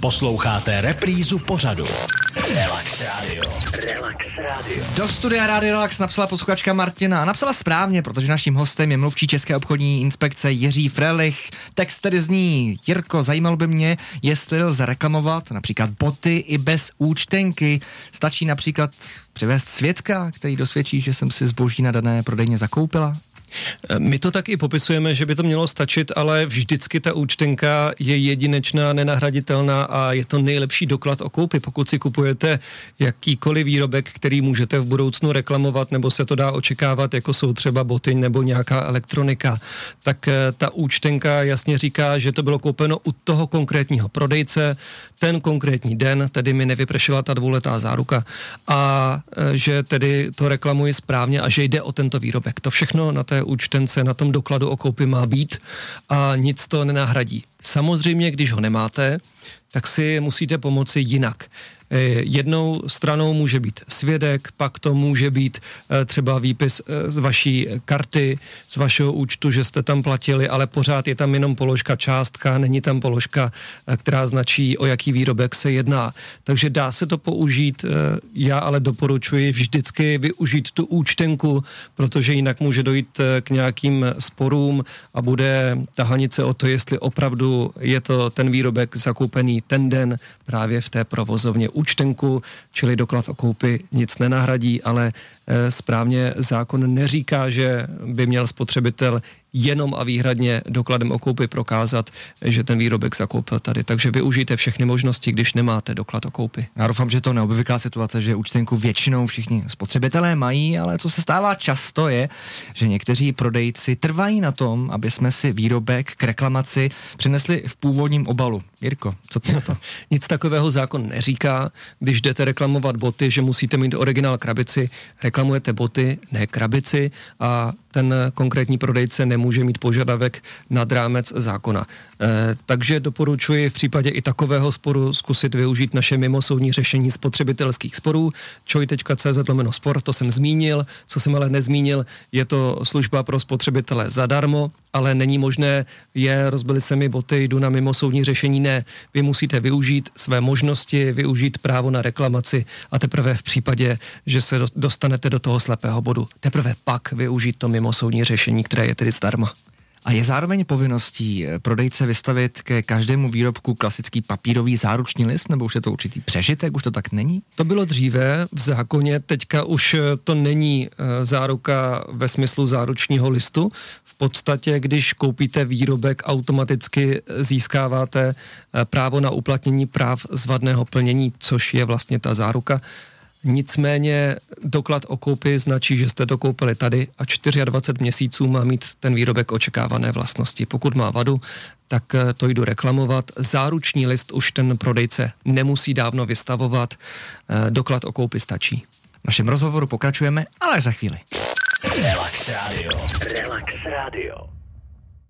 Posloucháte reprízu pořadu. Relax Radio. Relax Radio. Do studia Rádio Relax napsala posluchačka Martina a napsala správně, protože naším hostem je mluvčí České obchodní inspekce Jiří Frelich. Text tedy zní, Jirko, zajímalo by mě, jestli lze reklamovat například boty i bez účtenky. Stačí například přivést svědka, který dosvědčí, že jsem si zboží na dané prodejně zakoupila? My to tak i popisujeme, že by to mělo stačit, ale vždycky ta účtenka je jedinečná, nenahraditelná a je to nejlepší doklad o koupi. Pokud si kupujete jakýkoliv výrobek, který můžete v budoucnu reklamovat, nebo se to dá očekávat, jako jsou třeba boty nebo nějaká elektronika, tak eh, ta účtenka jasně říká, že to bylo koupeno u toho konkrétního prodejce, ten konkrétní den, tedy mi nevypršela ta dvouletá záruka a eh, že tedy to reklamuji správně a že jde o tento výrobek. To všechno na té účtence, na tom dokladu o koupi má být a nic to nenahradí. Samozřejmě, když ho nemáte, tak si musíte pomoci jinak. Eh, jednou stranou může být svědek, pak to může být eh, třeba výpis eh, z vaší karty, z vašeho účtu, že jste tam platili, ale pořád je tam jenom položka částka, není tam položka, která značí, o jaký výrobek se jedná. Takže dá se to použít, já ale doporučuji vždycky využít tu účtenku, protože jinak může dojít k nějakým sporům a bude tahanice o to, jestli opravdu je to ten výrobek zakoupený ten den právě v té provozovně účtenku, čili doklad o koupi nic nenahradí, ale eh, správně zákon neříká, že by měl spotřebitel jenom a výhradně dokladem o koupi prokázat, že ten výrobek zakoupil tady. Takže využijte všechny možnosti, když nemáte doklad o koupi. Já doufám, že to neobvyklá situace, že účtenku většinou všichni spotřebitelé mají, ale co se stává často je, že někteří prodejci trvají na tom, aby jsme si výrobek k reklamaci přinesli v původním obalu. Jirko, co to to? Nic takového zákon neříká. Když jdete reklamovat boty, že musíte mít originál krabici, reklamujete boty, ne krabici a ten konkrétní prodejce nemůže mít požadavek nad rámec zákona. E, takže doporučuji v případě i takového sporu zkusit využít naše mimosoudní řešení spotřebitelských sporů. čoj.cz lomeno spor, to jsem zmínil. Co jsem ale nezmínil, je to služba pro spotřebitele zadarmo, ale není možné, je, rozbili se mi boty, jdu na mimosoudní řešení. Ne, vy musíte využít své možnosti, využít právo na reklamaci a teprve v případě, že se dostanete do toho slepého bodu, teprve pak využít to mimosoudní řešení, které je tedy zdarma. A je zároveň povinností eh, prodejce vystavit ke každému výrobku klasický papírový záruční list, nebo už je to určitý přežitek, už to tak není? To bylo dříve v zákoně, teďka už eh, to není eh, záruka ve smyslu záručního listu. V podstatě, když koupíte výrobek, automaticky získáváte právo na uplatnění práv z vadného plnění, což je vlastně ta záruka. Nicméně doklad o koupi značí, že jste to koupili tady a 24 měsíců má mít ten výrobek očekávané vlastnosti. Pokud má vadu, tak eh, to jdu reklamovat. Záruční list už ten prodejce nemusí dávno vystavovat, eh, doklad o koupi stačí. V našem rozhovoru pokračujeme, ale až za chvíli. Relax Radio. Relax Radio.